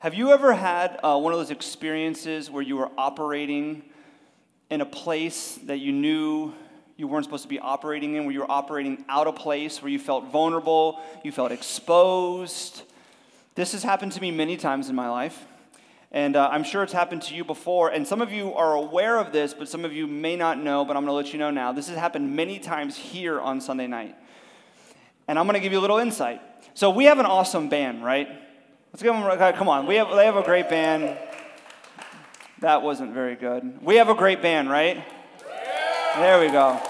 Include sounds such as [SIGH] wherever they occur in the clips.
Have you ever had uh, one of those experiences where you were operating in a place that you knew you weren't supposed to be operating in, where you were operating out of place, where you felt vulnerable, you felt exposed? This has happened to me many times in my life. And uh, I'm sure it's happened to you before. And some of you are aware of this, but some of you may not know, but I'm going to let you know now. This has happened many times here on Sunday night. And I'm going to give you a little insight. So we have an awesome band, right? Let's give them, come on. We have, they have a great band. That wasn't very good. We have a great band, right? There we go.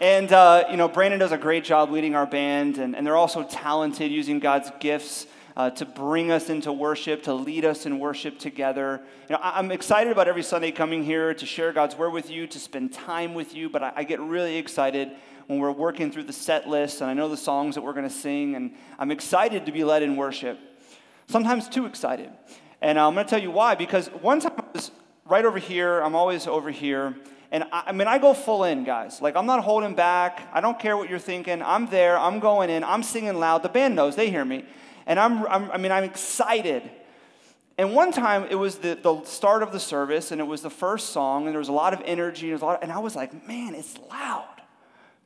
And, uh, you know, Brandon does a great job leading our band, and, and they're also talented using God's gifts uh, to bring us into worship, to lead us in worship together. You know, I, am excited about every Sunday coming here to share God's word with you, to spend time with you, but I, I get really excited when we're working through the set list, and I know the songs that we're going to sing, and I'm excited to be led in worship sometimes too excited. And uh, I'm going to tell you why. Because one time I was right over here, I'm always over here. And I, I, mean, I go full in, guys. Like, I'm not holding back. I don't care what you're thinking. I'm there. I'm going in. I'm singing loud. The band knows. They hear me. And I'm, I'm I mean, I'm excited. And one time, it was the, the start of the service, and it was the first song, and there was a lot of energy, and, a lot of, and I was like, man, it's loud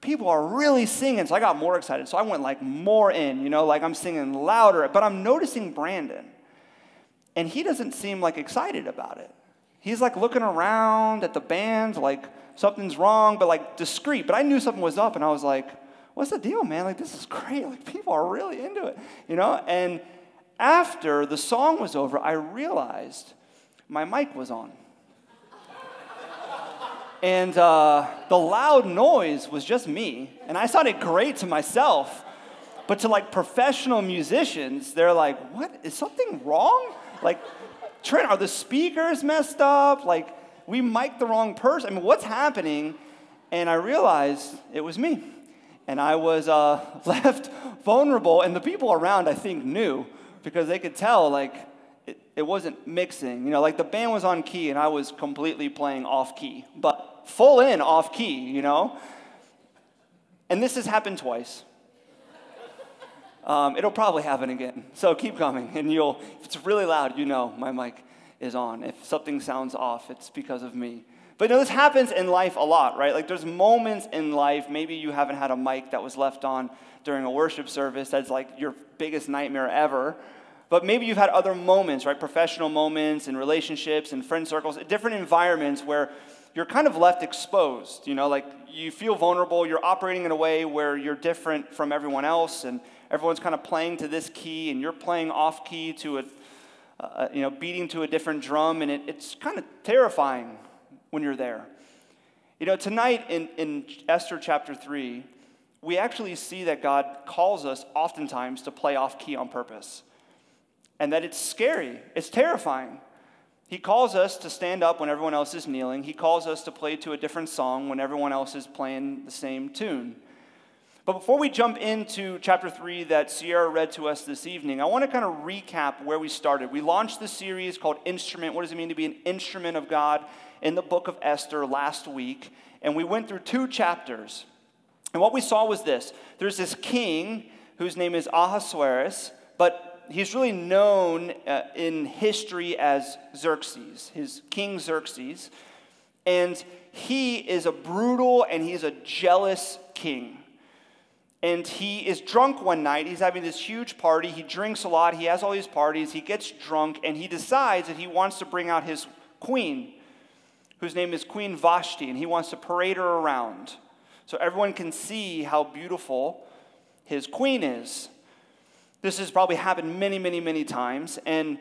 people are really singing. So I got more excited. So I went like more in, you know, like I'm singing louder. But I'm noticing Brandon, and he doesn't seem like excited about it. He's like looking around at the band, like something's wrong, but like discreet. But I knew something was up, and I was like, what's the deal, man? Like, this is great. Like, people are really into it, you know? And after the song was over, I realized my mic was on. And uh, the loud noise was just me. And I sounded great to myself. But to like professional musicians, they're like, what? Is something wrong? Like, Trent, are the speakers messed up? Like, we mic'd the wrong person. I mean, what's happening? And I realized it was me. And I was uh, [LAUGHS] left vulnerable. And the people around, I think, knew because they could tell, like, it, it wasn't mixing. You know, like the band was on key and I was completely playing off key. But full in off key, you know? And this has happened twice. Um, it'll probably happen again. So keep coming, and you'll, if it's really loud, you know my mic is on. If something sounds off, it's because of me. But you know, this happens in life a lot, right? Like there's moments in life, maybe you haven't had a mic that was left on during a worship service that's like your biggest nightmare ever. But maybe you've had other moments, right? Professional moments and relationships and friend circles, different environments where you're kind of left exposed. You know, like you feel vulnerable. You're operating in a way where you're different from everyone else, and everyone's kind of playing to this key, and you're playing off key to a, uh, you know, beating to a different drum, and it, it's kind of terrifying when you're there. You know, tonight in, in Esther chapter 3, we actually see that God calls us oftentimes to play off key on purpose. And that it's scary, it's terrifying. He calls us to stand up when everyone else is kneeling. He calls us to play to a different song when everyone else is playing the same tune. But before we jump into chapter 3 that Sierra read to us this evening, I want to kind of recap where we started. We launched the series called Instrument. What does it mean to be an instrument of God in the book of Esther last week? And we went through two chapters. And what we saw was this there's this king whose name is Ahasuerus, but he's really known uh, in history as Xerxes, his King Xerxes. And he is a brutal and he's a jealous king. And he is drunk one night. He's having this huge party. He drinks a lot. He has all these parties. He gets drunk and he decides that he wants to bring out his queen, whose name is Queen Vashti, and he wants to parade her around so everyone can see how beautiful his queen is. This has probably happened many, many, many times. And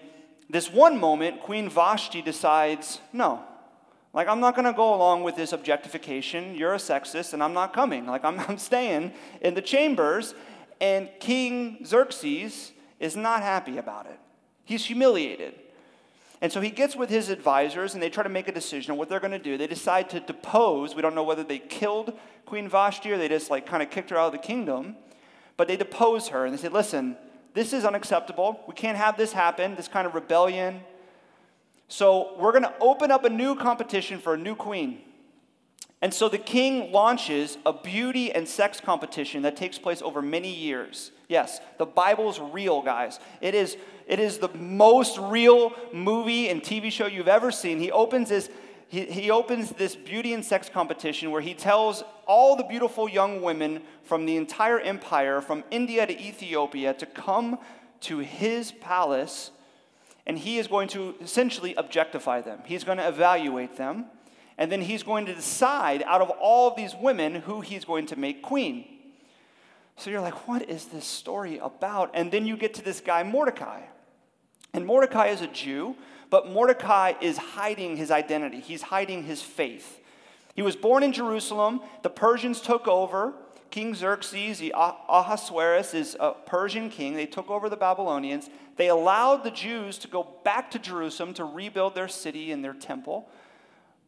this one moment, Queen Vashti decides, no, like, I'm not going to go along with this objectification. You're a sexist, and I'm not coming. Like, I'm, [LAUGHS] I'm staying in the chambers. And King Xerxes is not happy about it. He's humiliated. And so he gets with his advisors, and they try to make a decision on what they're going to do. They decide to depose. We don't know whether they killed Queen Vashti or they just, like, kind of kicked her out of the kingdom. But they depose her, and they say, listen, this is unacceptable. We can't have this happen, this kind of rebellion. So we're going to open up a new competition for a new queen. And so the king launches a beauty and sex competition that takes place over many years. Yes, the Bible's real, guys. It is, it is the most real movie and TV show you've ever seen. He opens this. He, he opens this beauty and sex competition where he tells all the beautiful young women from the entire empire, from India to Ethiopia, to come to his palace and he is going to essentially objectify them. He's going to evaluate them and then he's going to decide out of all of these women who he's going to make queen. So you're like, what is this story about? And then you get to this guy, Mordecai. And Mordecai is a Jew, but Mordecai is hiding his identity, he's hiding his faith. He was born in Jerusalem, the Persians took over. King Xerxes, the Ahasuerus, is a Persian king. They took over the Babylonians. They allowed the Jews to go back to Jerusalem to rebuild their city and their temple.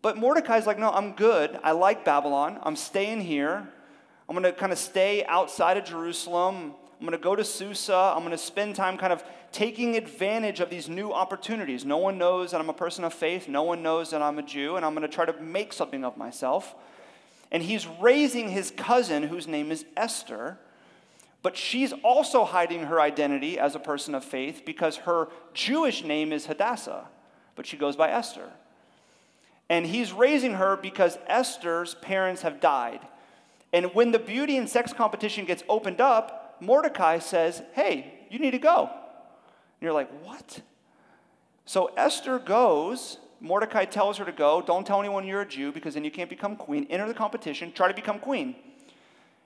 But Mordecai's like, no, I'm good. I like Babylon. I'm staying here. I'm going to kind of stay outside of Jerusalem. I'm going to go to Susa. I'm going to spend time kind of taking advantage of these new opportunities. No one knows that I'm a person of faith. No one knows that I'm a Jew. And I'm going to try to make something of myself. And he's raising his cousin, whose name is Esther. But she's also hiding her identity as a person of faith because her Jewish name is Hadassah, but she goes by Esther. And he's raising her because Esther's parents have died. And when the beauty and sex competition gets opened up, Mordecai says, Hey, you need to go. And you're like, What? So Esther goes. Mordecai tells her to go. Don't tell anyone you're a Jew because then you can't become queen. Enter the competition, try to become queen.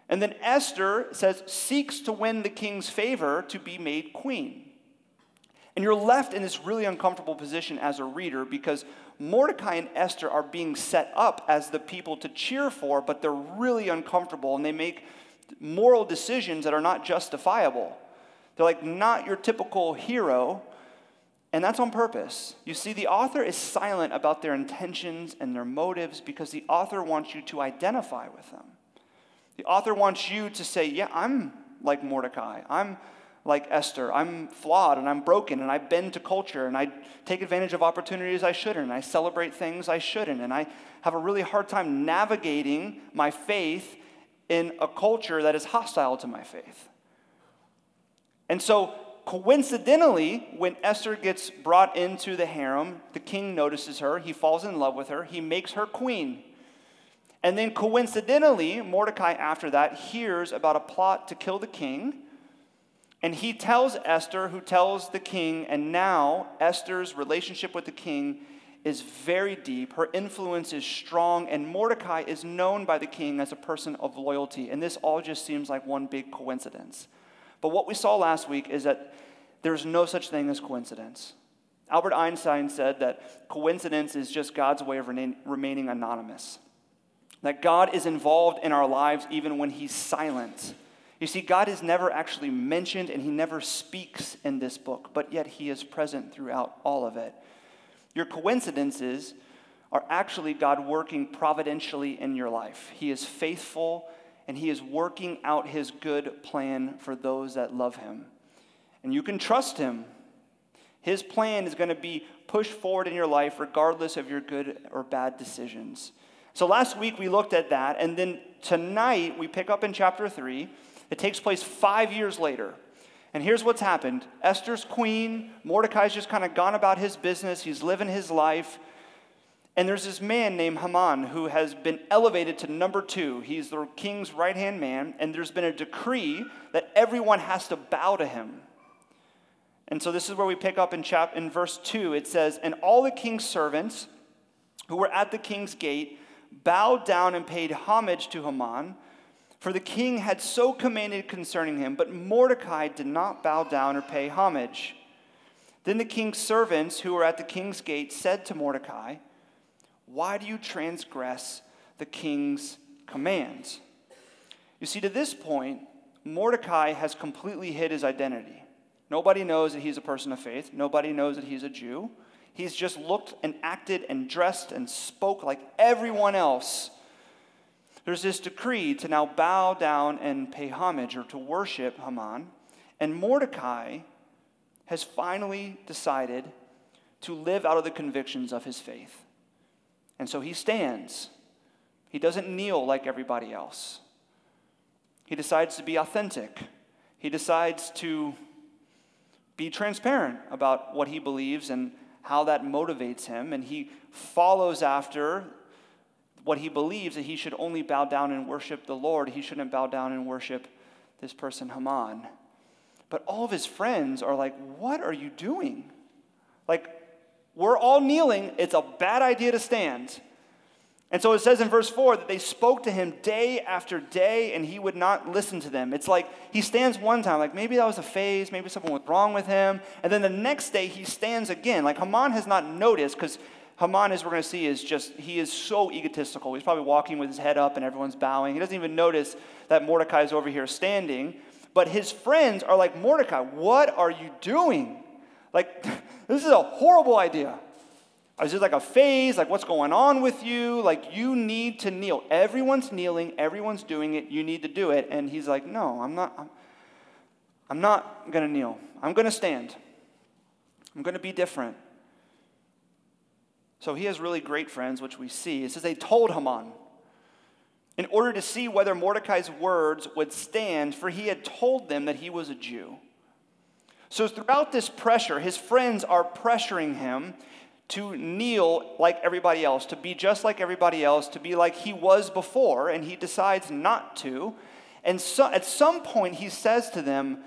And then Esther says, seeks to win the king's favor to be made queen. And you're left in this really uncomfortable position as a reader because Mordecai and Esther are being set up as the people to cheer for, but they're really uncomfortable and they make moral decisions that are not justifiable. They're like not your typical hero, and that's on purpose. You see, the author is silent about their intentions and their motives because the author wants you to identify with them. The author wants you to say, Yeah, I'm like Mordecai. I'm like Esther. I'm flawed and I'm broken and I bend to culture and I take advantage of opportunities I shouldn't. And I celebrate things I shouldn't. And I have a really hard time navigating my faith in a culture that is hostile to my faith. And so, coincidentally, when Esther gets brought into the harem, the king notices her, he falls in love with her, he makes her queen. And then, coincidentally, Mordecai, after that, hears about a plot to kill the king and he tells Esther, who tells the king, and now Esther's relationship with the king is very deep. Her influence is strong, and Mordecai is known by the king as a person of loyalty. And this all just seems like one big coincidence. But what we saw last week is that there's no such thing as coincidence. Albert Einstein said that coincidence is just God's way of remaining anonymous. That God is involved in our lives even when He's silent. You see, God is never actually mentioned and he never speaks in this book, but yet he is present throughout all of it. Your coincidences are actually God working providentially in your life. He is faithful and he is working out his good plan for those that love him. And you can trust him. His plan is going to be pushed forward in your life regardless of your good or bad decisions. So last week we looked at that, and then tonight we pick up in chapter 3 it takes place five years later. And here's what's happened Esther's queen, Mordecai's just kind of gone about his business, he's living his life. And there's this man named Haman who has been elevated to number two. He's the king's right hand man, and there's been a decree that everyone has to bow to him. And so this is where we pick up in, chap- in verse 2. It says, And all the king's servants who were at the king's gate bowed down and paid homage to Haman. For the king had so commanded concerning him, but Mordecai did not bow down or pay homage. Then the king's servants who were at the king's gate said to Mordecai, Why do you transgress the king's commands? You see, to this point, Mordecai has completely hid his identity. Nobody knows that he's a person of faith, nobody knows that he's a Jew. He's just looked and acted and dressed and spoke like everyone else there's this decree to now bow down and pay homage or to worship Haman. And Mordecai has finally decided to live out of the convictions of his faith. And so he stands. He doesn't kneel like everybody else. He decides to be authentic. He decides to be transparent about what he believes and how that motivates him. And he follows after what he believes that he should only bow down and worship the Lord. He shouldn't bow down and worship this person, Haman. But all of his friends are like, What are you doing? Like, we're all kneeling. It's a bad idea to stand. And so it says in verse 4 that they spoke to him day after day and he would not listen to them. It's like he stands one time, like maybe that was a phase, maybe something was wrong with him. And then the next day he stands again. Like Haman has not noticed because Haman, as we're going to see, is just, he is so egotistical. He's probably walking with his head up and everyone's bowing. He doesn't even notice that Mordecai is over here standing. But his friends are like, Mordecai, what are you doing? Like, [LAUGHS] this is a horrible idea. Is this like a phase? Like, what's going on with you? Like, you need to kneel. Everyone's kneeling, everyone's doing it. You need to do it. And he's like, No, I'm not. I'm, I'm not going to kneel. I'm going to stand. I'm going to be different. So he has really great friends, which we see. It says they told Haman in order to see whether Mordecai's words would stand, for he had told them that he was a Jew. So throughout this pressure, his friends are pressuring him to kneel like everybody else, to be just like everybody else, to be like he was before, and he decides not to. And so, at some point, he says to them,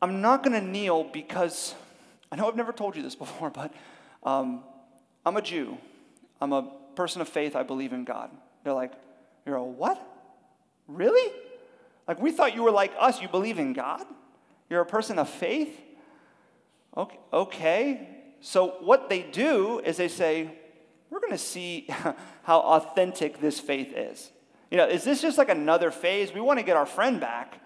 I'm not going to kneel because I know I've never told you this before, but um, I'm a Jew. I'm a person of faith. I believe in God. They're like, You're a what? Really? Like, we thought you were like us. You believe in God? You're a person of faith? Okay. okay. So, what they do is they say, we're going to see [LAUGHS] how authentic this faith is. You know, is this just like another phase? We want to get our friend back.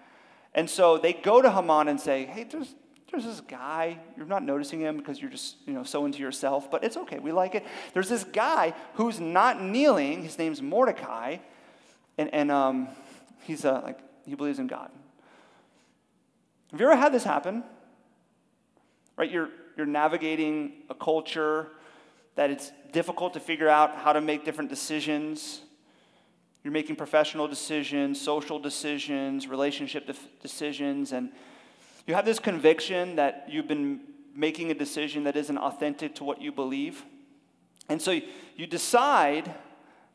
And so they go to Haman and say, hey, there's, there's this guy. You're not noticing him because you're just, you know, so into yourself, but it's okay. We like it. There's this guy who's not kneeling. His name's Mordecai. And, and um, he's uh, like, he believes in God. Have you ever had this happen? Right? You're, you're navigating a culture that it's difficult to figure out how to make different decisions. You're making professional decisions, social decisions, relationship de- decisions, and you have this conviction that you've been making a decision that isn't authentic to what you believe. And so you decide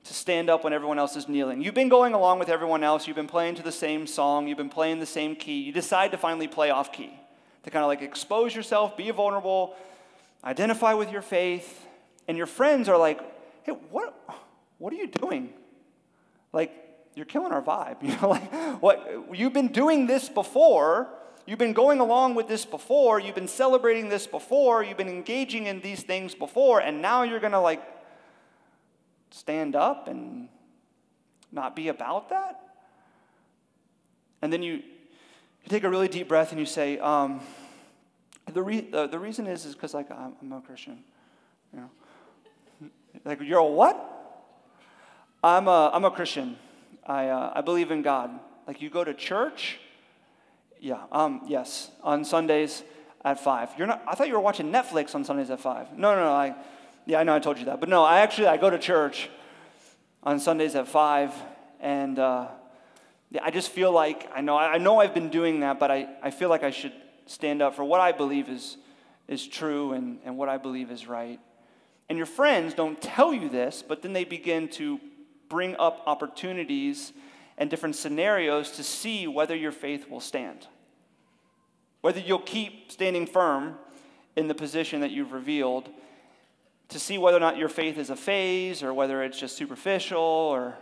to stand up when everyone else is kneeling. You've been going along with everyone else, you've been playing to the same song, you've been playing the same key. You decide to finally play off key to kind of like expose yourself, be vulnerable, identify with your faith, and your friends are like, hey, what, what are you doing? Like, you're killing our vibe. [LAUGHS] You know, like, what, you've been doing this before. You've been going along with this before. You've been celebrating this before. You've been engaging in these things before. And now you're going to, like, stand up and not be about that? And then you, you take a really deep breath and you say, um, the, re- the, the reason is is because like I'm, I'm, a Christian, you know. Like you're a what? I'm a, I'm a Christian. I, uh, I believe in God. Like you go to church? Yeah. Um, yes. On Sundays at five. You're not. I thought you were watching Netflix on Sundays at five. No, no, no. I, yeah, I know I told you that, but no. I actually I go to church on Sundays at five, and uh, I just feel like I know I know I've been doing that, but I, I feel like I should stand up for what I believe is, is true and, and what I believe is right. And your friends don't tell you this, but then they begin to bring up opportunities and different scenarios to see whether your faith will stand. Whether you'll keep standing firm in the position that you've revealed, to see whether or not your faith is a phase or whether it's just superficial or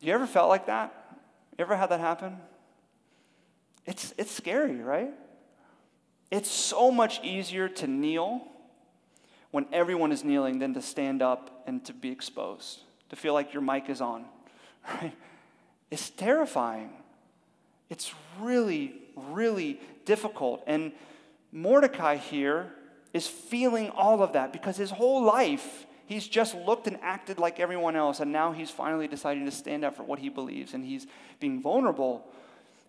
you ever felt like that? You ever had that happen? It's, it's scary, right? It's so much easier to kneel when everyone is kneeling than to stand up and to be exposed, to feel like your mic is on, right? It's terrifying. It's really, really difficult. And Mordecai here is feeling all of that because his whole life He's just looked and acted like everyone else, and now he's finally deciding to stand up for what he believes, and he's being vulnerable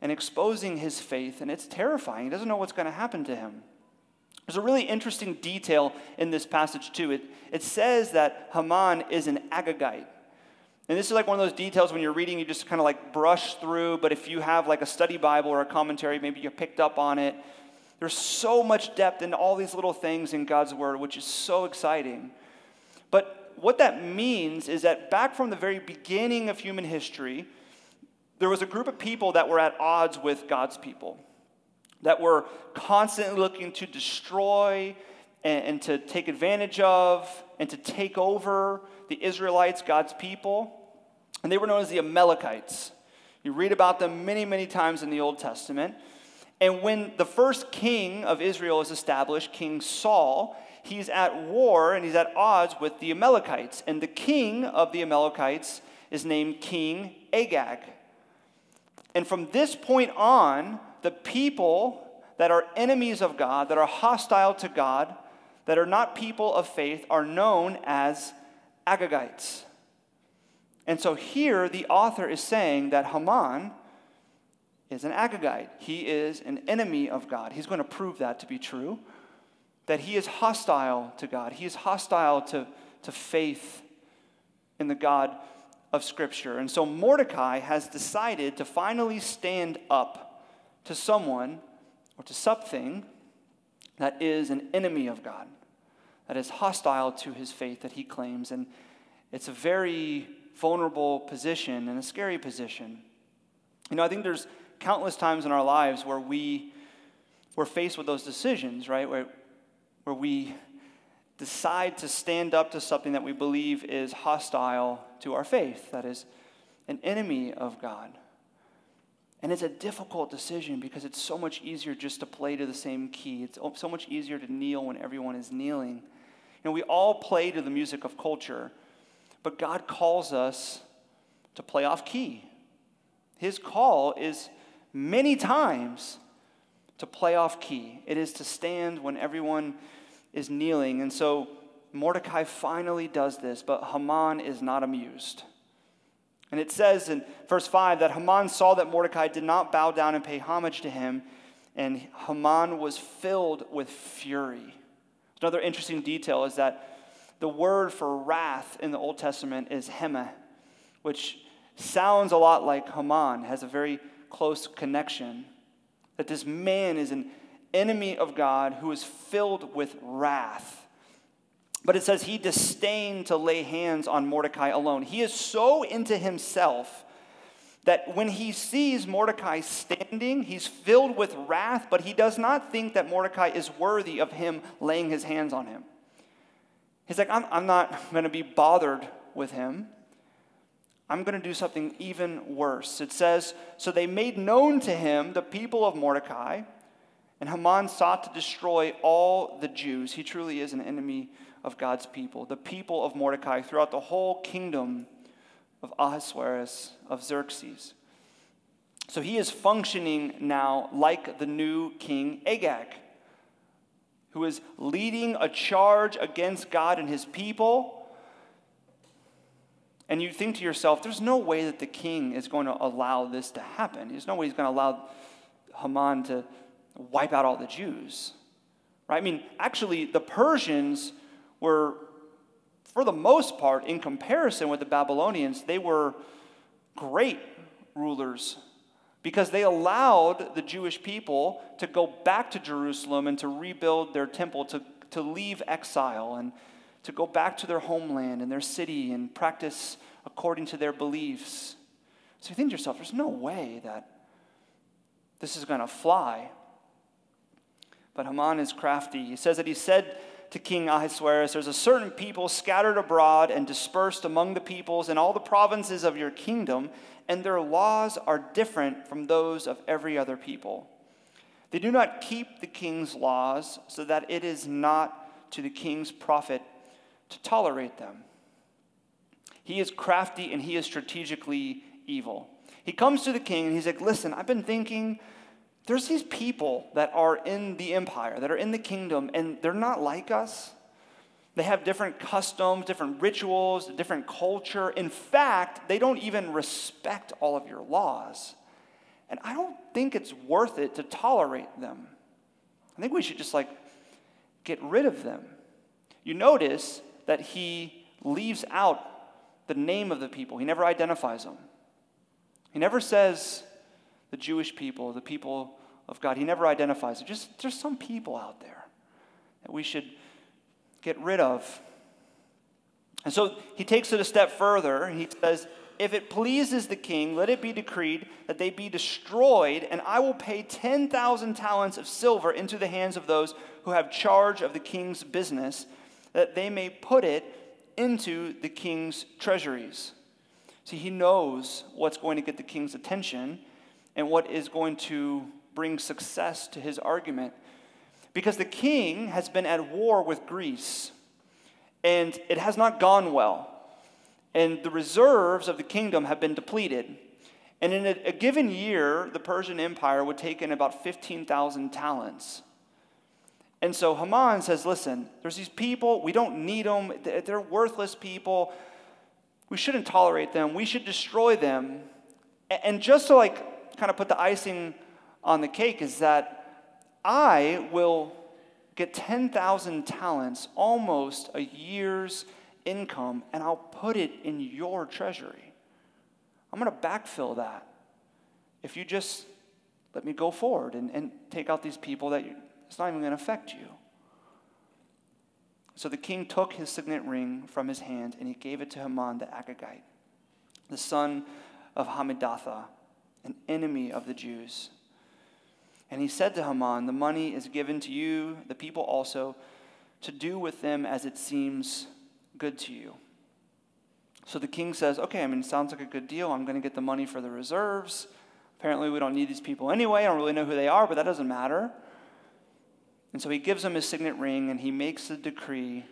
and exposing his faith, and it's terrifying. He doesn't know what's going to happen to him. There's a really interesting detail in this passage, too. It, it says that Haman is an Agagite. And this is like one of those details when you're reading, you just kind of like brush through. But if you have like a study Bible or a commentary, maybe you picked up on it. There's so much depth in all these little things in God's Word, which is so exciting. But what that means is that back from the very beginning of human history, there was a group of people that were at odds with God's people, that were constantly looking to destroy and, and to take advantage of and to take over the Israelites, God's people. And they were known as the Amalekites. You read about them many, many times in the Old Testament. And when the first king of Israel is established, King Saul, he's at war and he's at odds with the Amalekites. And the king of the Amalekites is named King Agag. And from this point on, the people that are enemies of God, that are hostile to God, that are not people of faith, are known as Agagites. And so here the author is saying that Haman is an Agagite. He is an enemy of God. He's going to prove that to be true. That he is hostile to God. He is hostile to, to faith in the God of Scripture. And so Mordecai has decided to finally stand up to someone or to something that is an enemy of God, that is hostile to his faith that he claims. And it's a very vulnerable position and a scary position. You know, I think there's countless times in our lives where we we're faced with those decisions, right? Where, where we decide to stand up to something that we believe is hostile to our faith, that is an enemy of God. And it's a difficult decision because it's so much easier just to play to the same key. It's so much easier to kneel when everyone is kneeling. You know, we all play to the music of culture, but God calls us to play off key. His call is many times to play off key. It is to stand when everyone is kneeling. And so Mordecai finally does this, but Haman is not amused. And it says in verse 5 that Haman saw that Mordecai did not bow down and pay homage to him, and Haman was filled with fury. Another interesting detail is that the word for wrath in the Old Testament is hema, which sounds a lot like Haman, has a very close connection. That this man is an enemy of God who is filled with wrath. But it says he disdained to lay hands on Mordecai alone. He is so into himself that when he sees Mordecai standing, he's filled with wrath, but he does not think that Mordecai is worthy of him laying his hands on him. He's like, I'm, I'm not going to be bothered with him. I'm going to do something even worse. It says, So they made known to him the people of Mordecai and Haman sought to destroy all the Jews. He truly is an enemy of God's people, the people of Mordecai throughout the whole kingdom of Ahasuerus, of Xerxes. So he is functioning now like the new king Agag, who is leading a charge against God and his people. And you think to yourself, there's no way that the king is going to allow this to happen. There's no way he's going to allow Haman to wipe out all the Jews. Right? I mean, actually, the Persians were, for the most part, in comparison with the Babylonians, they were great rulers because they allowed the Jewish people to go back to Jerusalem and to rebuild their temple, to, to leave exile and to go back to their homeland and their city and practice according to their beliefs. So you think to yourself, there's no way that this is going to fly. But Haman is crafty. He says that he said to King Ahasuerus, There's a certain people scattered abroad and dispersed among the peoples in all the provinces of your kingdom, and their laws are different from those of every other people. They do not keep the king's laws, so that it is not to the king's profit to tolerate them. He is crafty and he is strategically evil. He comes to the king and he's like, Listen, I've been thinking there's these people that are in the empire, that are in the kingdom, and they're not like us. They have different customs, different rituals, different culture. In fact, they don't even respect all of your laws. And I don't think it's worth it to tolerate them. I think we should just like get rid of them. You notice that he leaves out the name of the people, he never identifies them. He never says the Jewish people, the people of God. He never identifies it. Just there's some people out there that we should get rid of. And so he takes it a step further. He says, If it pleases the king, let it be decreed that they be destroyed, and I will pay 10,000 talents of silver into the hands of those who have charge of the king's business, that they may put it into the king's treasuries. See, he knows what's going to get the king's attention and what is going to bring success to his argument. Because the king has been at war with Greece, and it has not gone well. And the reserves of the kingdom have been depleted. And in a, a given year, the Persian Empire would take in about 15,000 talents. And so Haman says, Listen, there's these people, we don't need them, they're worthless people. We shouldn't tolerate them, we should destroy them. And just to like kind of put the icing on the cake is that I will get 10,000 talents, almost a year's income, and I'll put it in your treasury. I'm going to backfill that if you just let me go forward and, and take out these people that you, it's not even going to affect you. So the king took his signet ring from his hand and he gave it to Haman the Agagite, the son of Hammedatha, an enemy of the Jews. And he said to Haman, The money is given to you, the people also, to do with them as it seems good to you. So the king says, Okay, I mean, it sounds like a good deal. I'm going to get the money for the reserves. Apparently, we don't need these people anyway. I don't really know who they are, but that doesn't matter. And so he gives them his signet ring and he makes a decree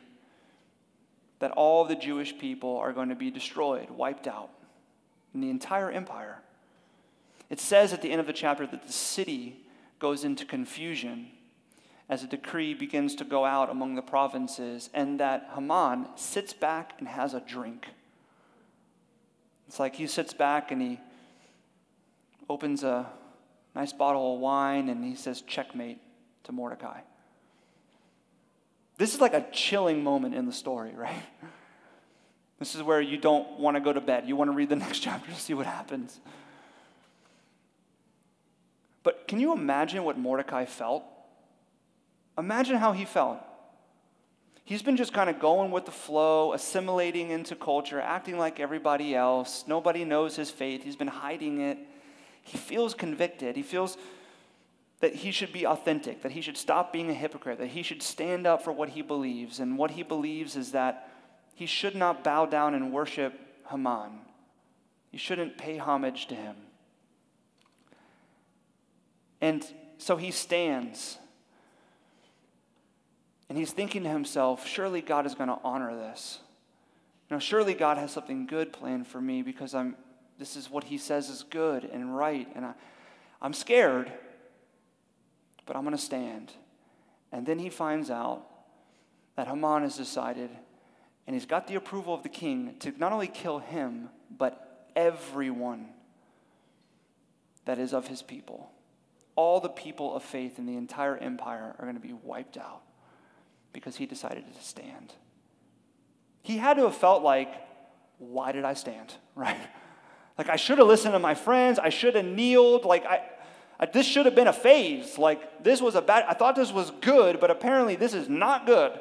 that all the Jewish people are going to be destroyed, wiped out in the entire empire. It says at the end of the chapter that the city goes into confusion as a decree begins to go out among the provinces, and that Haman sits back and has a drink. It's like he sits back and he opens a nice bottle of wine and he says, Checkmate to Mordecai. This is like a chilling moment in the story, right? [LAUGHS] This is where you don't want to go to bed. You want to read the [LAUGHS] next chapter to see what happens. But can you imagine what Mordecai felt? Imagine how he felt. He's been just kind of going with the flow, assimilating into culture, acting like everybody else. Nobody knows his faith. He's been hiding it. He feels convicted. He feels that he should be authentic, that he should stop being a hypocrite, that he should stand up for what he believes. And what he believes is that he should not bow down and worship Haman, he shouldn't pay homage to him. And so he stands. And he's thinking to himself, surely God is going to honor this. You know, surely God has something good planned for me because I'm this is what he says is good and right. And I, I'm scared, but I'm going to stand. And then he finds out that Haman has decided, and he's got the approval of the king to not only kill him, but everyone that is of his people all the people of faith in the entire empire are going to be wiped out because he decided to stand. He had to have felt like, why did I stand? [LAUGHS] Right? Like, I should have listened to my friends. I should have kneeled. Like, I, I, this should have been a phase. Like, this was a bad, I thought this was good, but apparently this is not good.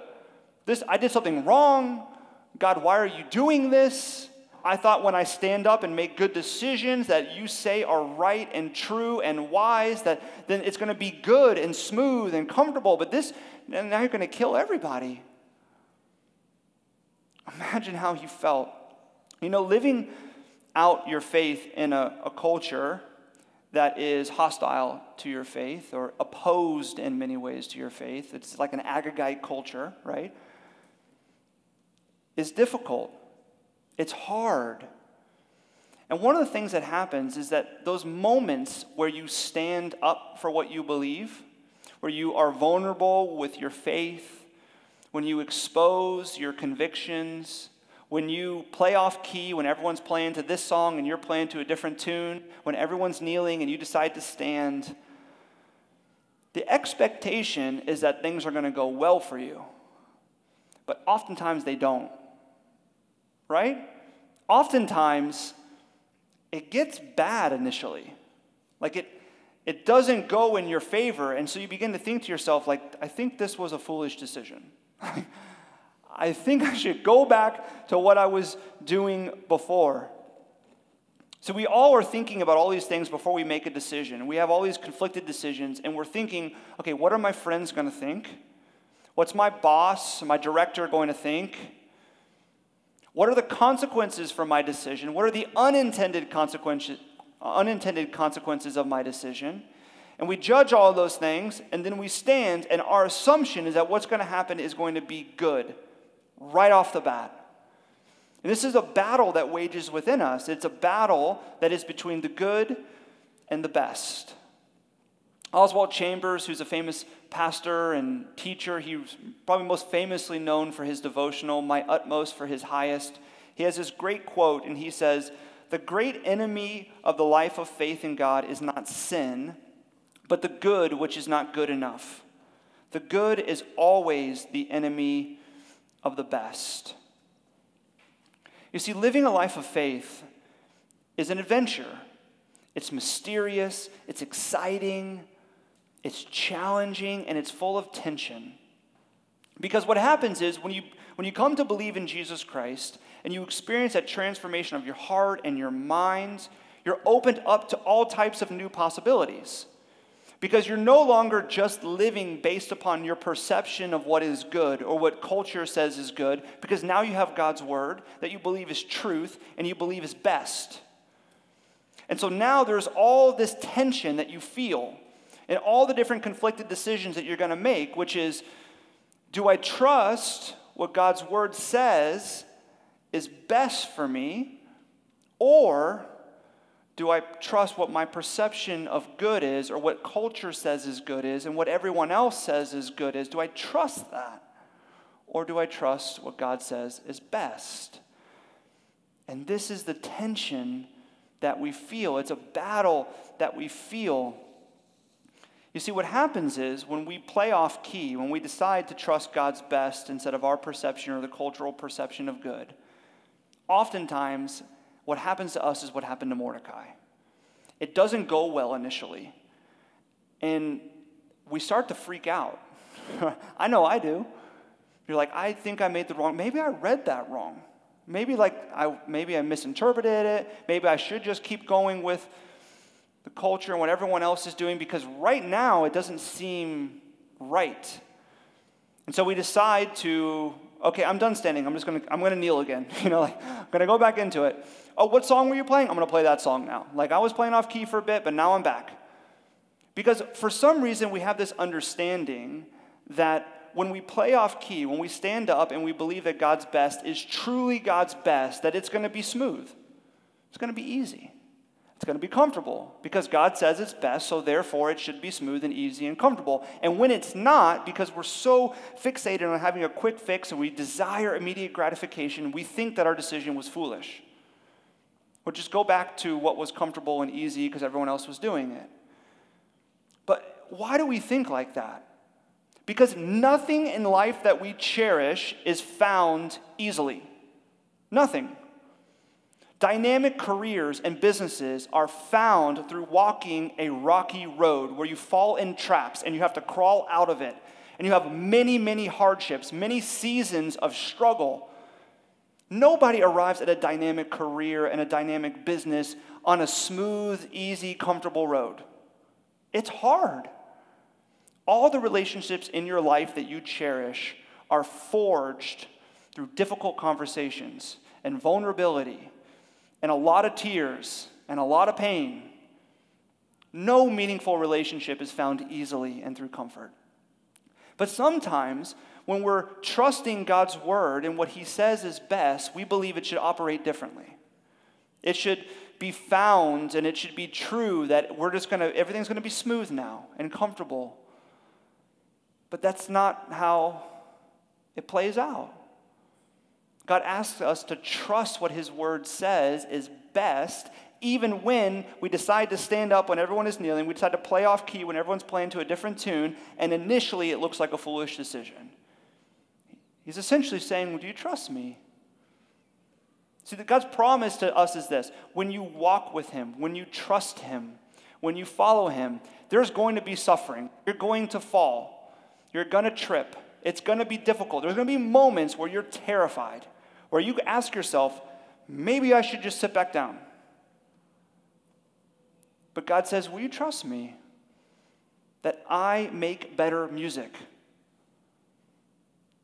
This, I did something wrong. God, why are you doing this? I thought when I stand up and make good decisions that you say are right and true and wise, that then it's going to be good and smooth and comfortable. But this, now you're going to kill everybody. Imagine how he felt. You know, living out your faith in a, a culture that is hostile to your faith or opposed in many ways to your faith, it's like an Agagite culture, right? Is difficult. It's hard. And one of the things that happens is that those moments where you stand up for what you believe, where you are vulnerable with your faith, when you expose your convictions, when you play off key, when everyone's playing to this song and you're playing to a different tune, when everyone's kneeling and you decide to stand, the expectation is that things are going to go well for you. But oftentimes they don't right? oftentimes it gets bad initially. Like it, it doesn't go in your favor. And so you begin to think to yourself, like, I think this was a foolish decision. [LAUGHS] I think I should go back to what I was doing before. So we all are thinking about all these things before we make a decision. We have all these conflicted decisions, and we're thinking, okay, what are my friends going to think? What's my boss, my director going to think? What are the consequences for my decision? What are the unintended consequences, unintended consequences of my decision? And we judge all those things, and then we stand, and our assumption is that what's going to happen is going to be good right off the bat. And this is a battle that wages within us. It's a battle that is between the good and the best. Oswald Chambers, who's a famous pastor and teacher, he's probably most famously known for his devotional, My Utmost for His Highest. He has this great quote, and he says, The great enemy of the life of faith in God is not sin, but the good which is not good enough. The good is always the enemy of the best. You see, living a life of faith is an adventure. It's mysterious, it's exciting, it's challenging and it's full of tension. Because what happens is when you, when you come to believe in Jesus Christ and you experience that transformation of your heart and your mind, you're opened up to all types of new possibilities. Because you're no longer just living based upon your perception of what is good or what culture says is good, because now you have God's word that you believe is truth and you believe is best. And so now there's all this tension that you feel and all the different conflicted decisions that you're going to make, which is do I trust what God's word says is best for me, or do I trust what my perception of good is, or what culture says is good is, and what everyone else says is good is? Do I trust that? Or do I trust what God says is best? And this is the tension that we feel. It's a battle that we feel you see, what happens is when we play off key, when we decide to trust God's best instead of our perception or the cultural perception of good, oftentimes what happens to us is what happened to Mordecai. It doesn't go well initially, and we start to freak out. [LAUGHS] I know I do. You're like, I think I made the wrong, maybe I read that wrong. Maybe like I maybe I misinterpreted it. Maybe I should just keep going with the culture and what everyone else is doing because right now it doesn't seem right. And so we decide to, okay, I'm done standing. I'm just gonna, I'm gonna kneel again. [LAUGHS] You know, like, I'm gonna go back into it. Oh, what song were you playing? I'm gonna play that song now. Like, I was playing off key for a bit, but now I'm back. Because for some reason we have this understanding that when we play off key, when we stand up and we believe that God's best is truly God's best, that it's gonna be smooth, it's gonna be easy. It's going to be comfortable because God says it's best, so therefore it should be smooth and easy and comfortable. And when it's not, because we're so fixated on having a quick fix and we desire immediate gratification, we think that our decision was foolish. Or just go back to what was comfortable and easy because everyone else was doing it. But why do we think like that? Because nothing in life that we cherish is found easily. Nothing. Dynamic careers and businesses are found through walking a rocky road where you fall in traps and you have to crawl out of it. And you have many, many hardships, many seasons of struggle. Nobody arrives at a dynamic career and a dynamic business on a smooth, easy, comfortable road. It's hard. All the relationships in your life that you cherish are forged through difficult conversations and vulnerability and a lot of tears and a lot of pain, no meaningful relationship is found easily and through comfort. But sometimes, when we're trusting God's word and what He says is best, we believe it should operate differently. It should be found and it should be true that we're just gonna, everything's gonna be smooth now and comfortable. But that's not how it plays out. God asks us to trust what His Word says is best, even when we decide to stand up when everyone is kneeling, we decide to play off key when everyone's playing to a different tune, and initially it looks like a foolish decision. He's essentially saying, Do you trust me? See, God's promise to us is this when you walk with Him, when you trust Him, when you follow Him, there's going to be suffering. You're going to fall. You're going to trip. It's going to be difficult. There's going to be moments where you're terrified, where you ask yourself, maybe I should just sit back down. But God says, Will you trust me that I make better music?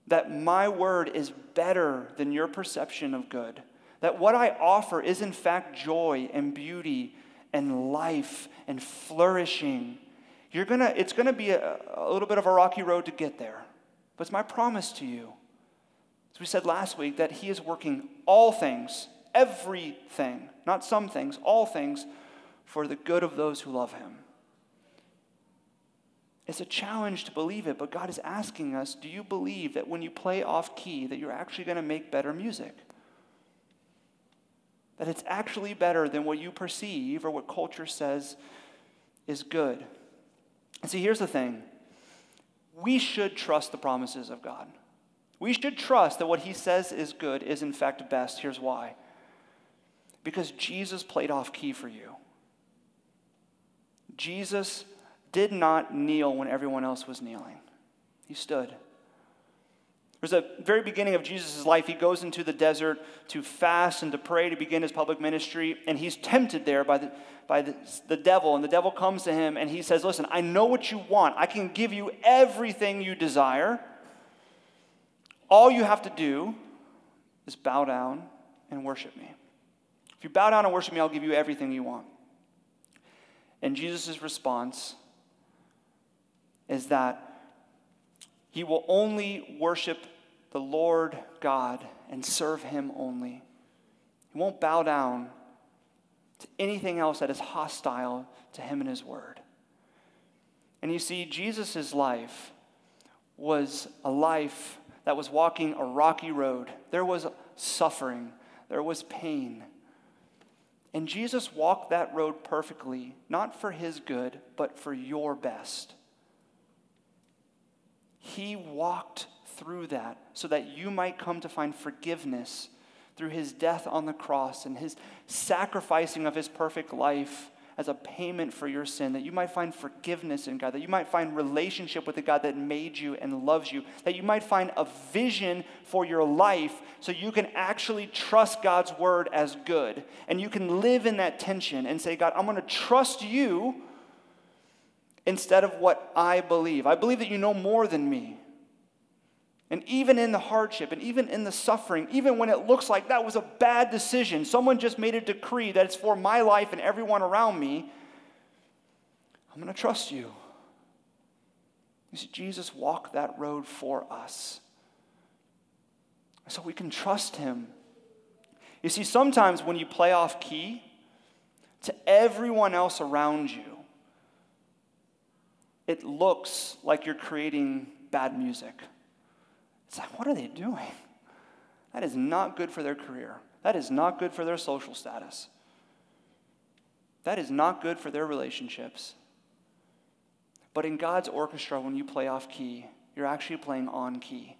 That my word is better than your perception of good? That what I offer is, in fact, joy and beauty and life and flourishing. You're gonna, it's going to be a, a little bit of a rocky road to get there. But it's my promise to you, as we said last week, that He is working all things, everything, not some things, all things, for the good of those who love Him. It's a challenge to believe it, but God is asking us do you believe that when you play off key, that you're actually going to make better music? that it's actually better than what you perceive or what culture says is good. And see, here's the thing we should trust the promises of God. We should trust that what he says is good is in fact best. Here's why because Jesus played off key for you. Jesus did not kneel when everyone else was kneeling, he stood. There's a very beginning of Jesus' life. He goes into the desert to fast and to pray to begin his public ministry, and he's tempted there by the, by the, the devil. And the devil comes to him and he says, Listen, I know what you want. I can give you everything you desire. All you have to do is bow down and worship me. If you bow down and worship me, I'll give you everything you want. And Jesus' response is that he will only worship the Lord God and serve Him only. He won't bow down to anything else that is hostile to Him and His Word. And you see, Jesus' life was a life that was walking a rocky road. There was suffering, there was pain. And Jesus walked that road perfectly, not for his good, but for your best. He walked through that so that you might come to find forgiveness through his death on the cross and his sacrificing of his perfect life as a payment for your sin, that you might find forgiveness in God, that you might find relationship with the God that made you and loves you, that you might find a vision for your life so you can actually trust God's word as good. And you can live in that tension and say, God, I'm going to trust you instead of what I believe. I believe that you know more than me. And even in the hardship and even in the suffering, even when it looks like that was a bad decision, someone just made a decree that it's for my life and everyone around me, I'm going to trust you. You see, Jesus walked that road for us. So we can trust him. You see, sometimes when you play off key to everyone else around you, it looks like you're creating bad music. It's like, what are they doing? That is not good for their career. That is not good for their social status. That is not good for their relationships. But in God's orchestra, when you play off key, you're actually playing on key.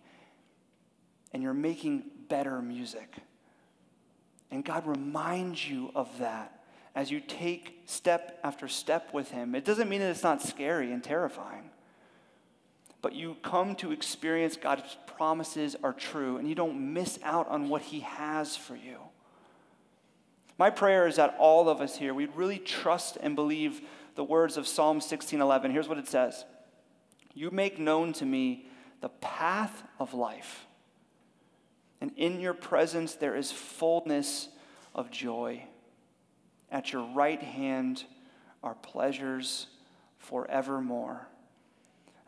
And you're making better music. And God reminds you of that as you take step after step with Him. It doesn't mean that it's not scary and terrifying, but you come to experience God's promises are true and you don't miss out on what He has for you. My prayer is that all of us here, we really trust and believe the words of Psalm 16:11. Here's what it says. You make known to me the path of life. And in your presence there is fullness of joy. At your right hand are pleasures forevermore.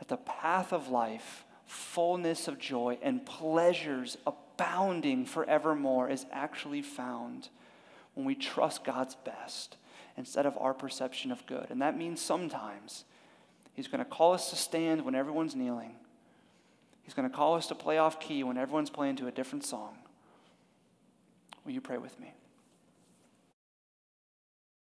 At the path of life, fullness of joy and pleasures abounding forevermore is actually found when we trust God's best instead of our perception of good. And that means sometimes He's going to call us to stand when everyone's kneeling. He's going to call us to play off key when everyone's playing to a different song. Will you pray with me?